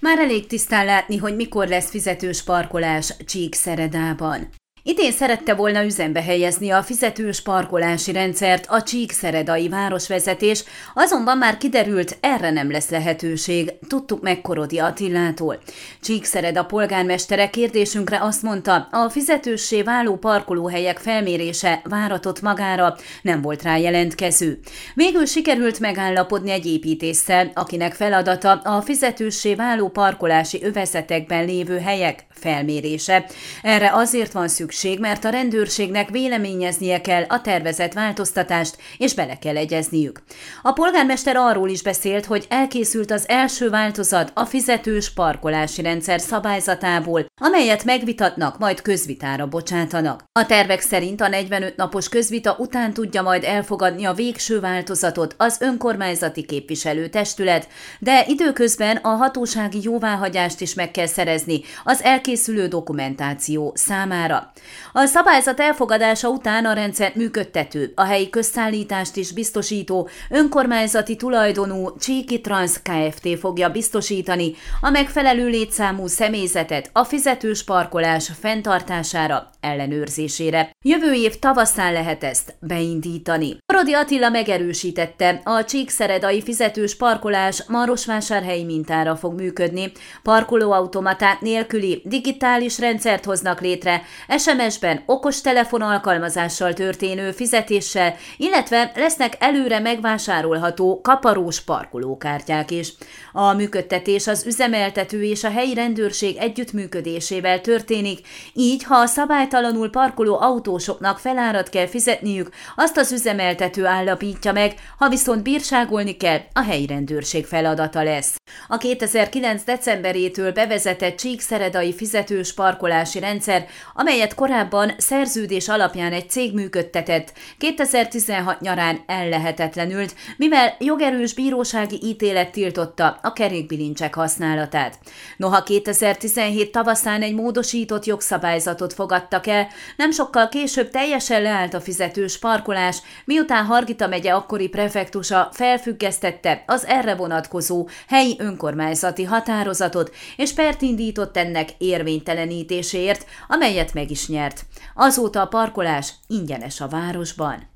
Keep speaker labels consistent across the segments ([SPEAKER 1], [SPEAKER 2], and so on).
[SPEAKER 1] Már elég tisztán látni, hogy mikor lesz fizetős parkolás Csíkszeredában. Idén szerette volna üzembe helyezni a fizetős parkolási rendszert a Csíkszeredai városvezetés, azonban már kiderült, erre nem lesz lehetőség, tudtuk meg Korodi Attilától. Csíkszereda polgármestere kérdésünkre azt mondta, a fizetőssé váló parkolóhelyek felmérése váratott magára, nem volt rá jelentkező. Végül sikerült megállapodni egy építéssel, akinek feladata a fizetőssé váló parkolási övezetekben lévő helyek felmérése. Erre azért van szükség, mert a rendőrségnek véleményeznie kell a tervezett változtatást, és bele kell egyezniük. A polgármester arról is beszélt, hogy elkészült az első változat a fizetős parkolási rendszer szabályzatából, amelyet megvitatnak, majd közvitára bocsátanak. A tervek szerint a 45 napos közvita után tudja majd elfogadni a végső változatot az önkormányzati képviselőtestület, de időközben a hatósági jóváhagyást is meg kell szerezni az elkészülő dokumentáció számára. A szabályzat elfogadása után a rendszer működtető, a helyi közszállítást is biztosító, önkormányzati tulajdonú Csíki Trans Kft. fogja biztosítani a megfelelő létszámú személyzetet a fizetős parkolás fenntartására, ellenőrzésére. Jövő év tavaszán lehet ezt beindítani. Rodi Attila megerősítette, a Csíkszeredai fizetős parkolás Marosvásárhelyi mintára fog működni, parkolóautomaták nélküli digitális rendszert hoznak létre, SMS-ben okostelefon alkalmazással történő fizetéssel, illetve lesznek előre megvásárolható kaparós parkolókártyák is. A működtetés az üzemeltető és a helyi rendőrség együttműködésével történik, így ha a szabálytalanul parkoló autósoknak felárat kell fizetniük, azt az üzemeltető állapítja meg, ha viszont bírságolni kell, a helyi rendőrség feladata lesz. A 2009. decemberétől bevezetett Csíkszeredai fizetős parkolási rendszer, amelyet korábban szerződés alapján egy cég működtetett, 2016 nyarán ellehetetlenült, mivel jogerős bírósági ítélet tiltotta a kerékbilincsek használatát. Noha 2017 tavaszán egy módosított jogszabályzatot fogadtak el, nem sokkal később teljesen leállt a fizetős parkolás, miután Hargita megye akkori prefektusa felfüggesztette az erre vonatkozó helyi önkormányzati határozatot, és pert indított ennek érvénytelenítéséért, amelyet meg is nyert. Azóta a parkolás ingyenes a városban.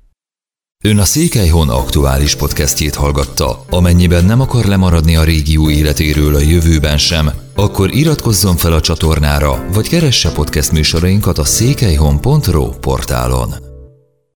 [SPEAKER 2] Ön a Székelyhon aktuális podcastjét hallgatta. Amennyiben nem akar lemaradni a régió életéről a jövőben sem, akkor iratkozzon fel a csatornára, vagy keresse podcast műsorainkat a székelyhon.pro portálon.